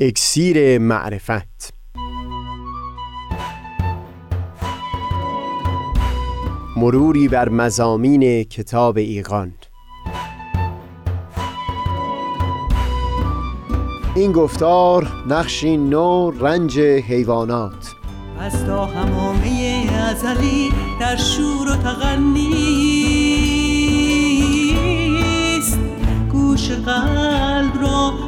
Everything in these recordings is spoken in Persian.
اکسیر معرفت. مروری بر مزامین کتاب ایقان این گفتار نقشی نو رنج حیوانات. از تا همامه ازلی در شور و تغنیست گوش قلب را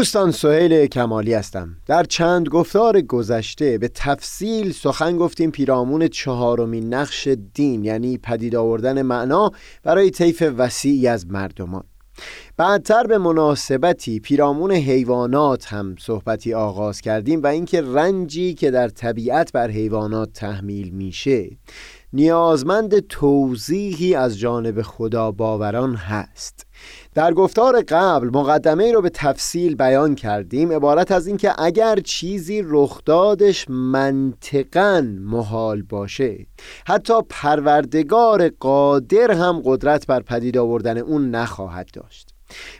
دوستان سهیل کمالی هستم. در چند گفتار گذشته به تفصیل سخن گفتیم پیرامون چهارمین نقش دین یعنی پدید آوردن معنا برای طیف وسیعی از مردمان. بعدتر به مناسبتی پیرامون حیوانات هم صحبتی آغاز کردیم و اینکه رنجی که در طبیعت بر حیوانات تحمیل میشه. نیازمند توضیحی از جانب خدا باوران هست. در گفتار قبل مقدمه رو به تفصیل بیان کردیم عبارت از اینکه اگر چیزی رخدادش منطقا محال باشه حتی پروردگار قادر هم قدرت بر پدید آوردن اون نخواهد داشت.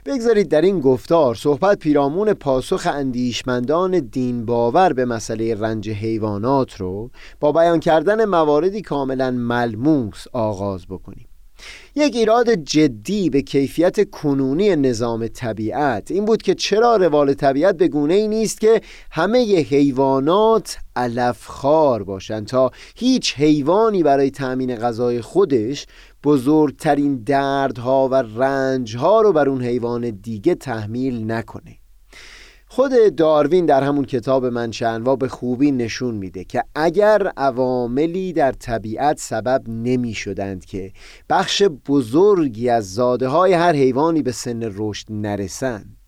بگذارید در این گفتار صحبت پیرامون پاسخ اندیشمندان دین باور به مسئله رنج حیوانات رو با بیان کردن مواردی کاملا ملموس آغاز بکنیم. یک ایراد جدی به کیفیت کنونی نظام طبیعت. این بود که چرا روال طبیعت به گونه ای نیست که همه حیوانات علفخوار باشند تا هیچ حیوانی برای تأمین غذای خودش بزرگترین دردها و رنجها رو بر اون حیوان دیگه تحمیل نکنه. خود داروین در همون کتاب منشأنوا به خوبی نشون میده که اگر عواملی در طبیعت سبب نمی شدند که بخش بزرگی از زاده های هر حیوانی به سن رشد نرسند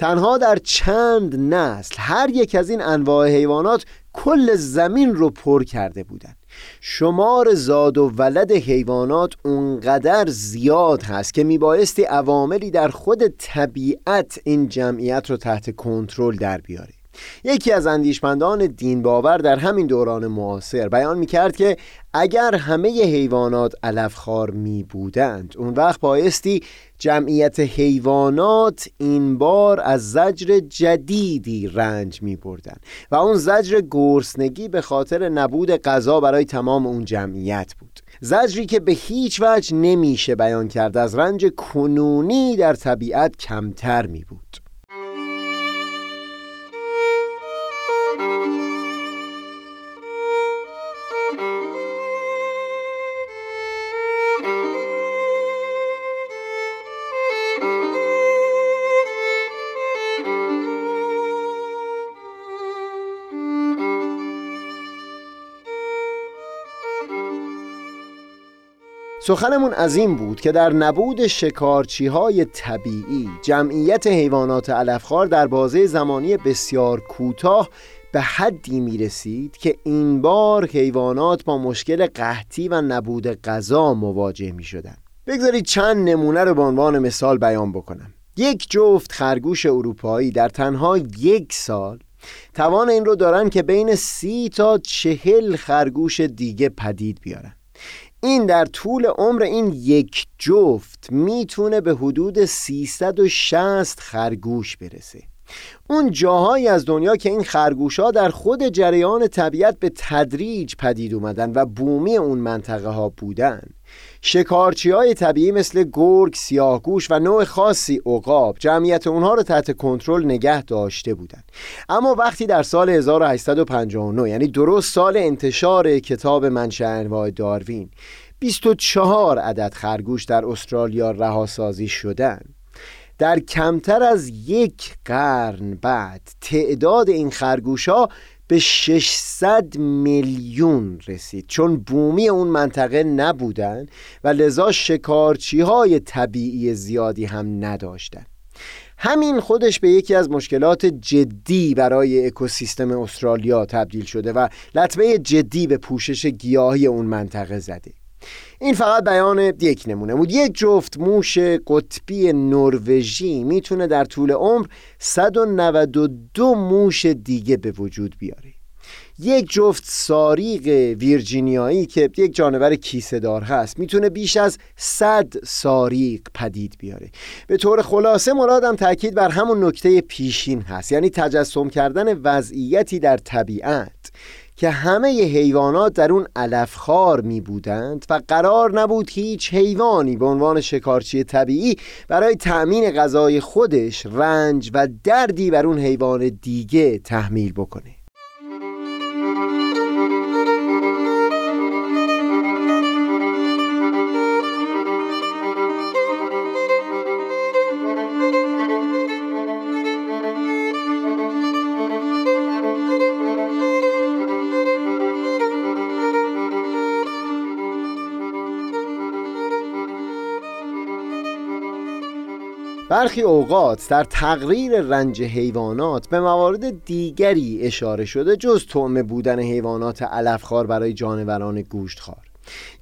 تنها در چند نسل هر یک از این انواع حیوانات کل زمین رو پر کرده بودند. شمار زاد و ولد حیوانات اونقدر زیاد هست که میبایستی عواملی در خود طبیعت این جمعیت رو تحت کنترل در بیاره. یکی از اندیشمندان دین باور در همین دوران معاصر بیان می‌کرد که اگر همه حیوانات علفخوار می بودند اون وقت بایستی جمعیت حیوانات این بار از زجر جدیدی رنج می بردن و اون زجر گرسنگی به خاطر نبود غذا برای تمام اون جمعیت بود. زجری که به هیچ وجه نمیشه بیان کرد از رنج کنونی در طبیعت کمتر می بود سخنمون از این بود که در نبود شکارچی های طبیعی جمعیت حیوانات علفخوار در بازه زمانی بسیار کوتاه به حدی می رسید که این بار حیوانات با مشکل قحطی و نبود غذا مواجه می شدن. بگذارید چند نمونه رو به عنوان مثال بیان بکنم یک جفت خرگوش اروپایی در تنها یک سال توان این رو دارن که بین سی تا چهل خرگوش دیگه پدید بیارن این در طول عمر این یک جفت می‌تونه به حدود 360 خرگوش برسه. اون جاهایی از دنیا که این خرگوش ها در خود جریان طبیعت به تدریج پدید اومدن و بومی اون منطقه ها بودن. شکارچی های طبیعی مثل گرگ، سیاهگوش و نوع خاصی عقاب جمعیت اونها رو تحت کنترل نگه داشته بودند. اما وقتی در سال 1859 یعنی درست سال انتشار کتاب منشأ انواع داروین 24 عدد خرگوش در استرالیا رهاسازی شدند در کمتر از یک قرن بعد تعداد این خرگوش ها به 600 میلیون رسید. چون بومی اون منطقه نبودن و لذا شکارچی های طبیعی زیادی هم نداشتن. همین خودش به یکی از مشکلات جدی برای اکوسیستم استرالیا تبدیل شده و لطمه جدی به پوشش گیاهی اون منطقه زده. این فقط بیان یک نمونه بود. یک جفت موش قطبی نروژی می‌تونه در طول عمر 192 موش دیگه به وجود بیاره. یک جفت ساریق ویرجینیایی که یک جانور کیسه دار هست می‌تونه بیش از 100 ساریق پدید بیاره. به طور خلاصه مرادم تاکید بر همون نکته پیشین هست یعنی تجسم کردن وضعیتی در طبیعت. که همه حیوانات در اون علفخار می بودند و قرار نبود هیچ حیوانی به عنوان شکارچی طبیعی برای تأمین غذای خودش رنج و دردی بر اون حیوان دیگه تحمیل بکنه. برخی اوقات در تقریر رنج حیوانات به موارد دیگری اشاره شده جز طعمه بودن حیوانات علفخوار برای جانوران گوشتخوار.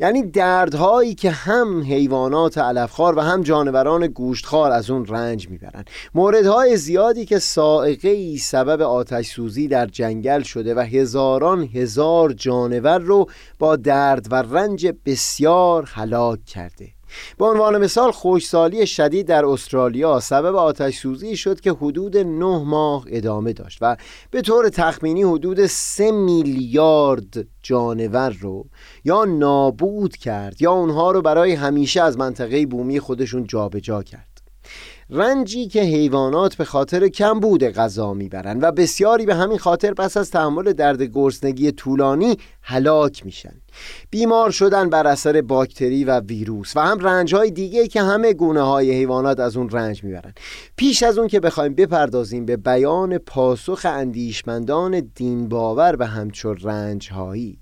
یعنی دردهایی که هم حیوانات علفخوار و هم جانوران گوشتخوار از اون رنج می‌برن. موردهای زیادی که سائقه ای سبب آتش سوزی در جنگل شده و هزاران هزار جانور رو با درد و رنج بسیار هلاک کرده. به عنوان مثال خوشسالی شدید در استرالیا سبب آتش سوزی شد که حدود نه ماه ادامه داشت و به طور تخمینی حدود سه میلیارد جانور رو یا نابود کرد یا اونها رو برای همیشه از منطقه بومی خودشون جابجا جا کرد. رنجی که حیوانات به خاطر کمبود غذا می‌برند و بسیاری به همین خاطر پس از تحمل درد گرسنگی طولانی هلاک میشن. بیمار شدن بر اثر باکتری و ویروس و هم رنج های دیگه که همه گونه های حیوانات از اون رنج می‌برن. پیش از اون که بخوایم بپردازیم به بیان پاسخ اندیشمندان دین باور به همچون رنج هایی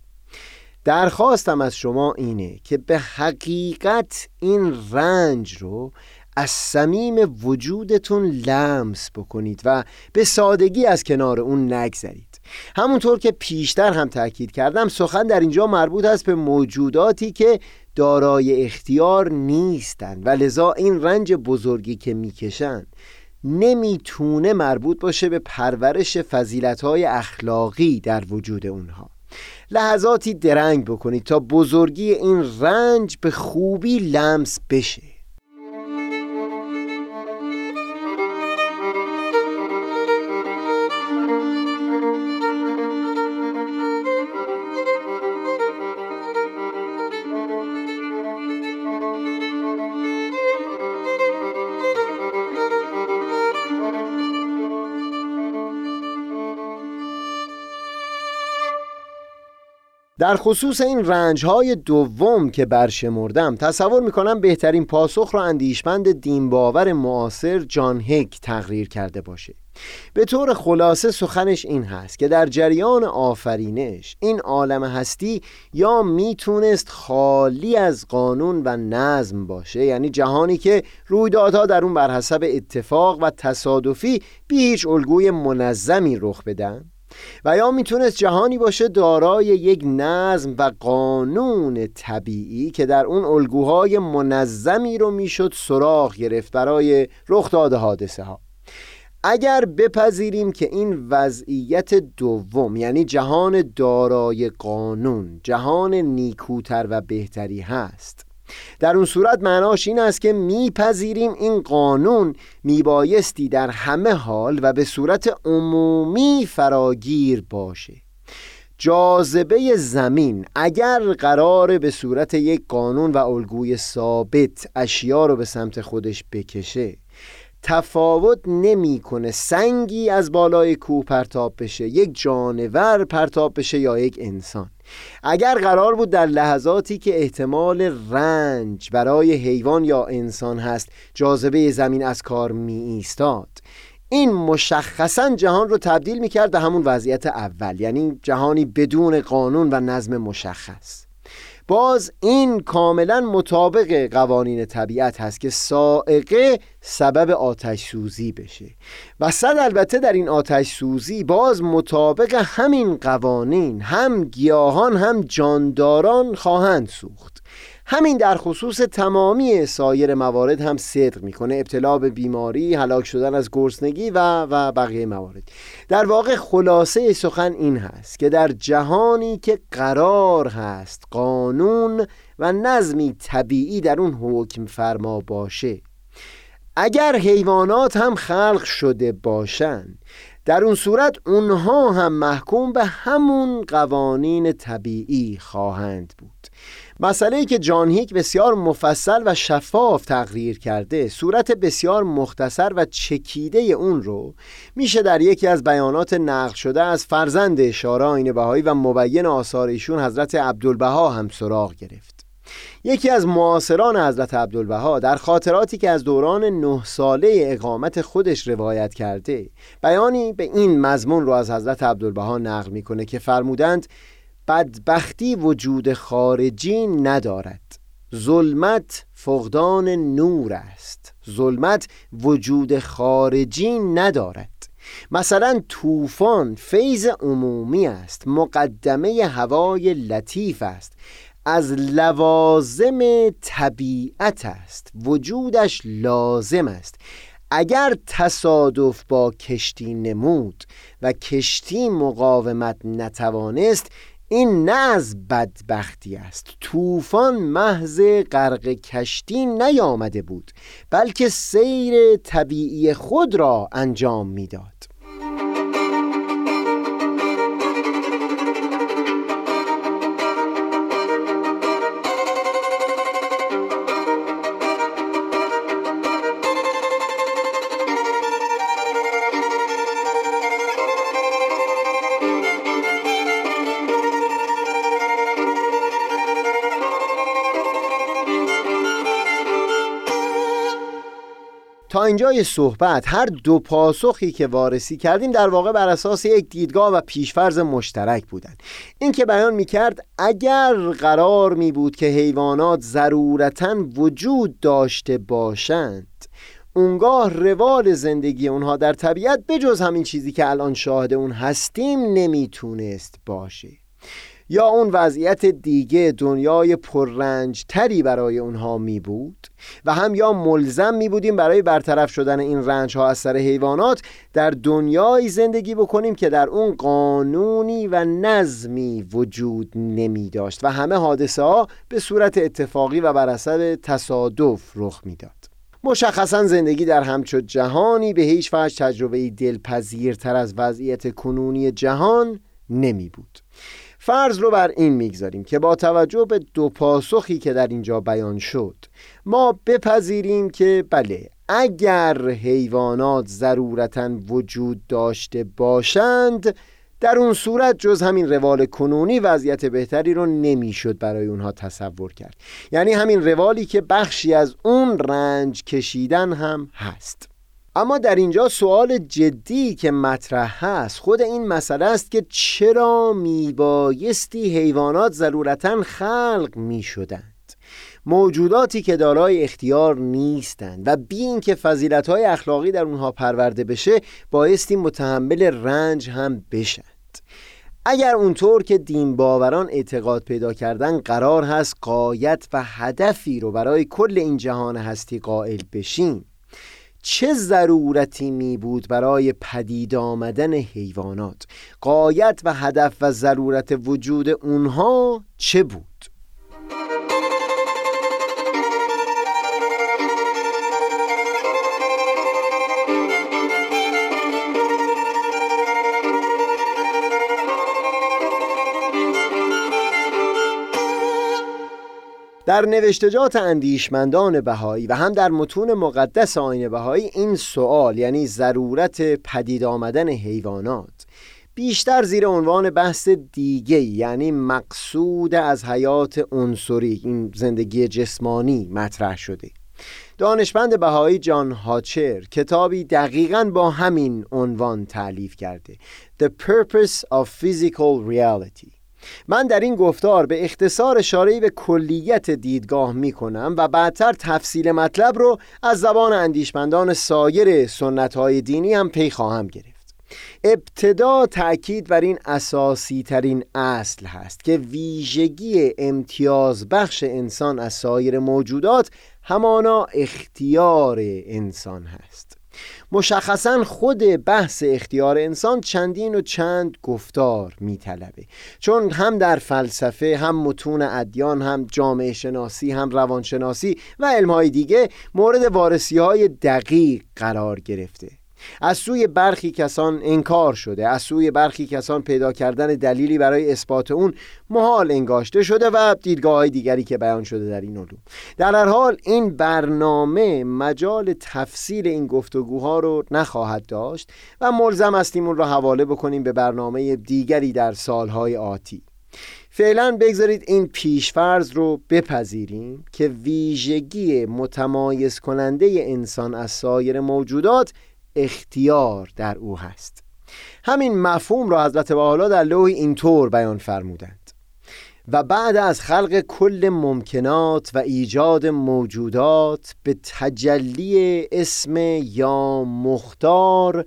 درخواستم از شما اینه که به حقیقت این رنج رو از صمیم وجودتون لمس بکنید و به سادگی از کنار اون نگذرید. همونطور که پیشتر هم تاکید کردم سخن در اینجا مربوط است به موجوداتی که دارای اختیار نیستند و لذا این رنج بزرگی که می‌کشند نمی‌تونه مربوط باشه به پرورش فضیلتهای اخلاقی در وجود اونها. لحظاتی درنگ بکنید تا بزرگی این رنج به خوبی لمس بشه. در خصوص این رنج های دوم که برشمردم تصور می‌کنم بهترین پاسخ را اندیشمند دینباور معاصر جان هیک تقریر کرده باشه. به طور خلاصه سخنش این هست که در جریان آفرینش این عالم هستی یا می‌تونست خالی از قانون و نظم باشه؟ یعنی جهانی که رویدادها در اون بر حسب اتفاق و تصادفی بی هیچ الگوی منظمی رخ بدن؟ و یا می‌تونست جهانی باشه دارای یک نظم و قانون طبیعی که در اون الگوهای منظمی رو می‌شد سراغ گرفت برای رخ داد حادثه ها اگر بپذیریم که این وضعیت دوم یعنی جهان دارای قانون جهان نیکوتر و بهتری هست در اون صورت معناش این است که میپذیریم این قانون میبایستی در همه حال و به صورت عمومی فراگیر باشه. جاذبه زمین اگر قرار به صورت یک قانون و الگوی ثابت اشیا رو به سمت خودش بکشه تفاوت نمی‌کنه سنگی از بالای کوه پرتاب بشه یک جانور پرتاب بشه یا یک انسان. اگر قرار بود در لحظاتی که احتمال رنج برای حیوان یا انسان هست جاذبه زمین از کار می ایستاد این مشخصا جهان رو تبدیل می‌کرد به همون وضعیت اول یعنی جهانی بدون قانون و نظم مشخص. باز این کاملا مطابق قوانین طبیعت هست که سائقه سبب آتش سوزی بشه. و صد البته در این آتش سوزی باز مطابق همین قوانین هم گیاهان هم جانداران خواهند سوخت. همین در خصوص تمامی سایر موارد هم صدق می‌کنه. ابتلا به بیماری هلاک شدن از گرسنگی و و بقیه موارد. در واقع خلاصه سخن این هست که در جهانی که قرار هست قانون و نظمی طبیعی در اون حکم فرما باشه اگر حیوانات هم خلق شده باشند در اون صورت اونها هم محکوم به همون قوانین طبیعی خواهند بود. مسئله ای که جان هیک بسیار مفصل و شفاف تقریر کرده صورت بسیار مختصر و چکیده اون رو میشه در یکی از بیانات نقل شده از فرزند شارع آین بهایی و مبین آثار ایشون حضرت عبدالبها هم سراغ گرفت. یکی از معاصران حضرت عبدالبها در خاطراتی که از دوران نه ساله اقامت خودش روایت کرده بیانی به این مضمون رو از حضرت عبدالبها نقل می‌کنه که فرمودند بدبختی وجود خارجی ندارد. ظلمت فقدان نور است. ظلمت وجود خارجی ندارد. مثلا طوفان فیض عمومی است. مقدمه هوای لطیف است. از لوازم طبیعت است. وجودش لازم است. اگر تصادف با کشتی نمود و کشتی مقاومت نتوانست این نه از بدبختی است. طوفان محض غرق کشتی نیامده بود بلکه سیر طبیعی خود را انجام می‌داد. اینجای صحبت هر دو پاسخی که وارسی کردیم در واقع بر اساس یک دیدگاه و پیشفرز مشترک بودند. این که بیان می کرد اگر قرار می بود که حیوانات ضرورتا وجود داشته باشند اونگاه روال زندگی اونها در طبیعت بجز همین چیزی که الان شاهد اون هستیم نمی‌تونست باشه. یا اون وضعیت دیگه دنیای پررنج تری برای اونها می بود و هم یا ملزم می بودیم برای برطرف شدن این رنج ها از سر حیوانات در دنیای زندگی بکنیم که در اون قانونی و نظمی وجود نمی داشت و همه حادثه ها به صورت اتفاقی و بر اثر تصادف رخ می‌داد. مشخصا زندگی در همچو جهانی به هیچ وجه تجربه دلپذیرتر از وضعیت کنونی جهان نمی بود فرض رو بر این می‌گذاریم که با توجه به دو پاسخی که در اینجا بیان شد ما بپذیریم که بله اگر حیوانات ضرورتا وجود داشته باشند در اون صورت جز همین روال کنونی وضعیت بهتری رو نمی‌شد برای اونها تصور کرد. یعنی همین روالی که بخشی از اون رنج کشیدن هم هست. اما در اینجا سوال جدی که مطرح هست خود این مسئله است که چرا میبایستی حیوانات ضرورتا خلق می‌شدند؟ موجوداتی که دارای اختیار نیستند و بی اینکه فضیلت های اخلاقی در اونها پرورده بشه بایستی متحمل رنج هم بشند. اگر اونطور که دین باوران اعتقاد پیدا کردن قرار هست قایت و هدفی رو برای کل این جهان هستی قائل بشیم. چه ضرورتی می بود برای پدید آمدن حیوانات؟ قایت و هدف و ضرورت وجود اونها چه بود؟ در نوشتجات اندیشمندان بهایی و هم در متون مقدس آین بهایی این سوال یعنی ضرورت پدید آمدن حیوانات بیشتر زیر عنوان بحث دیگه یعنی مقصود از حیات عنصری این زندگی جسمانی مطرح شده. دانشمند بهایی جان هاچر کتابی دقیقا با همین عنوان تعلیف کرده The Purpose of Physical Reality. من در این گفتار به اختصار اشاره به کلیت دیدگاه می کنم و بعدتر تفصیل مطلب رو از زبان اندیشمندان سایر سنت های دینی هم پی خواهم گرفت. ابتدا تأکید بر این اساسی ترین اصل هست که ویژگی امتیاز بخش انسان از سایر موجودات همانا اختیار انسان هست. مشخصا خود بحث اختیار انسان چندین و چند گفتار میطلبه. چون هم در فلسفه هم متون ادیان هم جامعه شناسی هم روانشناسی و علمهای دیگه مورد وارسی های دقیق قرار گرفته. از سوی برخی کسان انکار شده از سوی برخی کسان پیدا کردن دلیلی برای اثبات اون محال انگاشته شده و دیدگاه های دیگری که بیان شده در این علوم در هر حال این برنامه مجال تفصیل این گفتگوها رو نخواهد داشت و ملزم هستیم اون را حواله بکنیم به برنامه دیگری در سالهای آتی. فعلا بگذارید این پیشفرض رو بپذیریم که ویژگی متمایز کننده انسان از سایر موجودات اختیار در او هست. همین مفهوم را حضرت حالا در لوحی اینطور بیان فرمودند. و بعد از خلق کل ممکنات و ایجاد موجودات به تجلی اسم یا مختار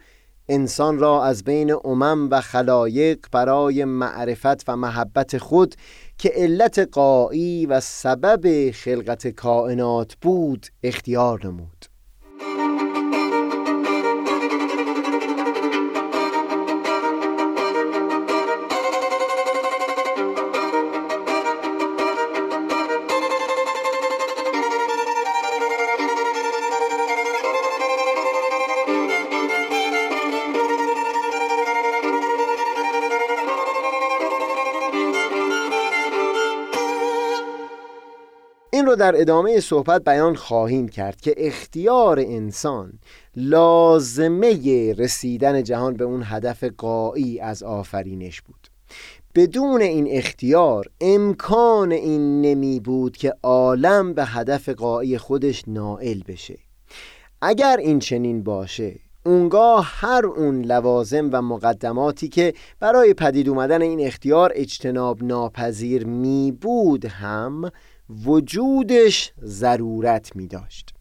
انسان را از بین امم و خلایق برای معرفت و محبت خود که علت قایی و سبب خلقت کائنات بود اختیار نمود. در ادامه صحبت بیان خواهیم کرد که اختیار انسان لازمه رسیدن جهان به اون هدف قایی از آفرینش بود. بدون این اختیار امکان این نمی بود که عالم به هدف قایی خودش نائل بشه. اگر این چنین باشه اونگاه هر اون لوازم و مقدماتی که برای پدید اومدن این اختیار اجتناب ناپذیر می بود هم وجودش ضرورت می داشت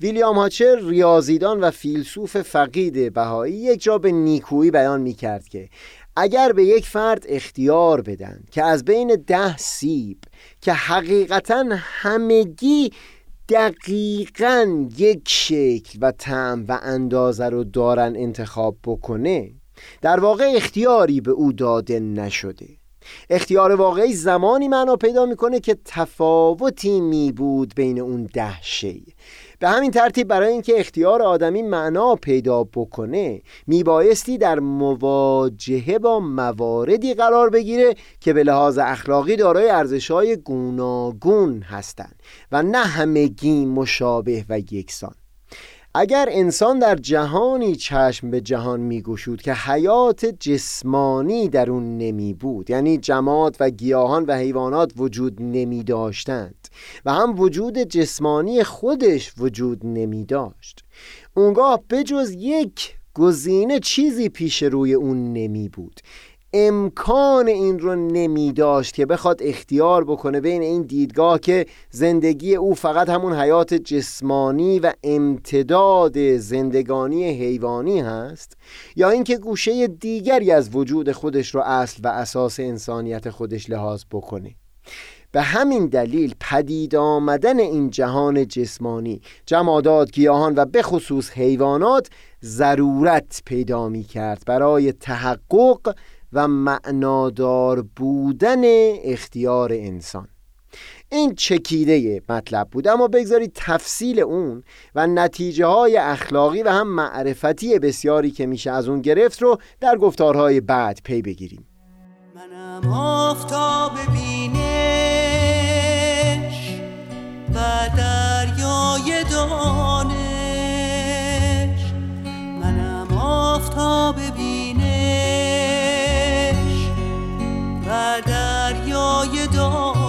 ویلیام هاچر ریاضیدان و فیلسوف فقید بهایی یک جا به نیکویی بیان می کرد که اگر به یک فرد اختیار بدن که از بین ده سیب که حقیقتا همگی دقیقا یک شکل و طعم و اندازه رو دارن انتخاب بکنه در واقع اختیاری به او داده نشده. اختیار واقعی زمانی معنا پیدا می‌کنه که تفاوتی می بود بین اون ده شی. به همین ترتیب برای اینکه اختیار آدمی معنا پیدا بکنه میبایستی در مواجهه با مواردی قرار بگیره که به لحاظ اخلاقی دارای ارزشهای گوناگون هستند و نه همگی مشابه و یکسان. اگر انسان در جهانی چشم به جهان میگشود که حیات جسمانی در اون نمی بود یعنی جماد و گیاهان و حیوانات وجود نمی داشتند و هم وجود جسمانی خودش وجود نمی داشت. اونگاه بجز یک گزینه چیزی پیش روی اون نمی بود. امکان این رو نمی داشت که بخواد اختیار بکنه بین این دیدگاه که زندگی او فقط همون حیات جسمانی و امتداد زندگانی حیوانی هست یا اینکه گوشه دیگری از وجود خودش رو اصل و اساس انسانیت خودش لحاظ بکنه. به همین دلیل پدید آمدن این جهان جسمانی جمادات گیاهان و به خصوص حیوانات ضرورت پیدا می کرد برای تحقق و معنادار بودن اختیار انسان. این چکیده مطلب بود اما بگذارید تفصیل اون و نتیجه های اخلاقی و هم معرفتی بسیاری که میشه از اون گرفت رو در گفتارهای بعد پی بگیریم. منم آفتاب بینش و دریای دانش. منم آفتاب و دریای دار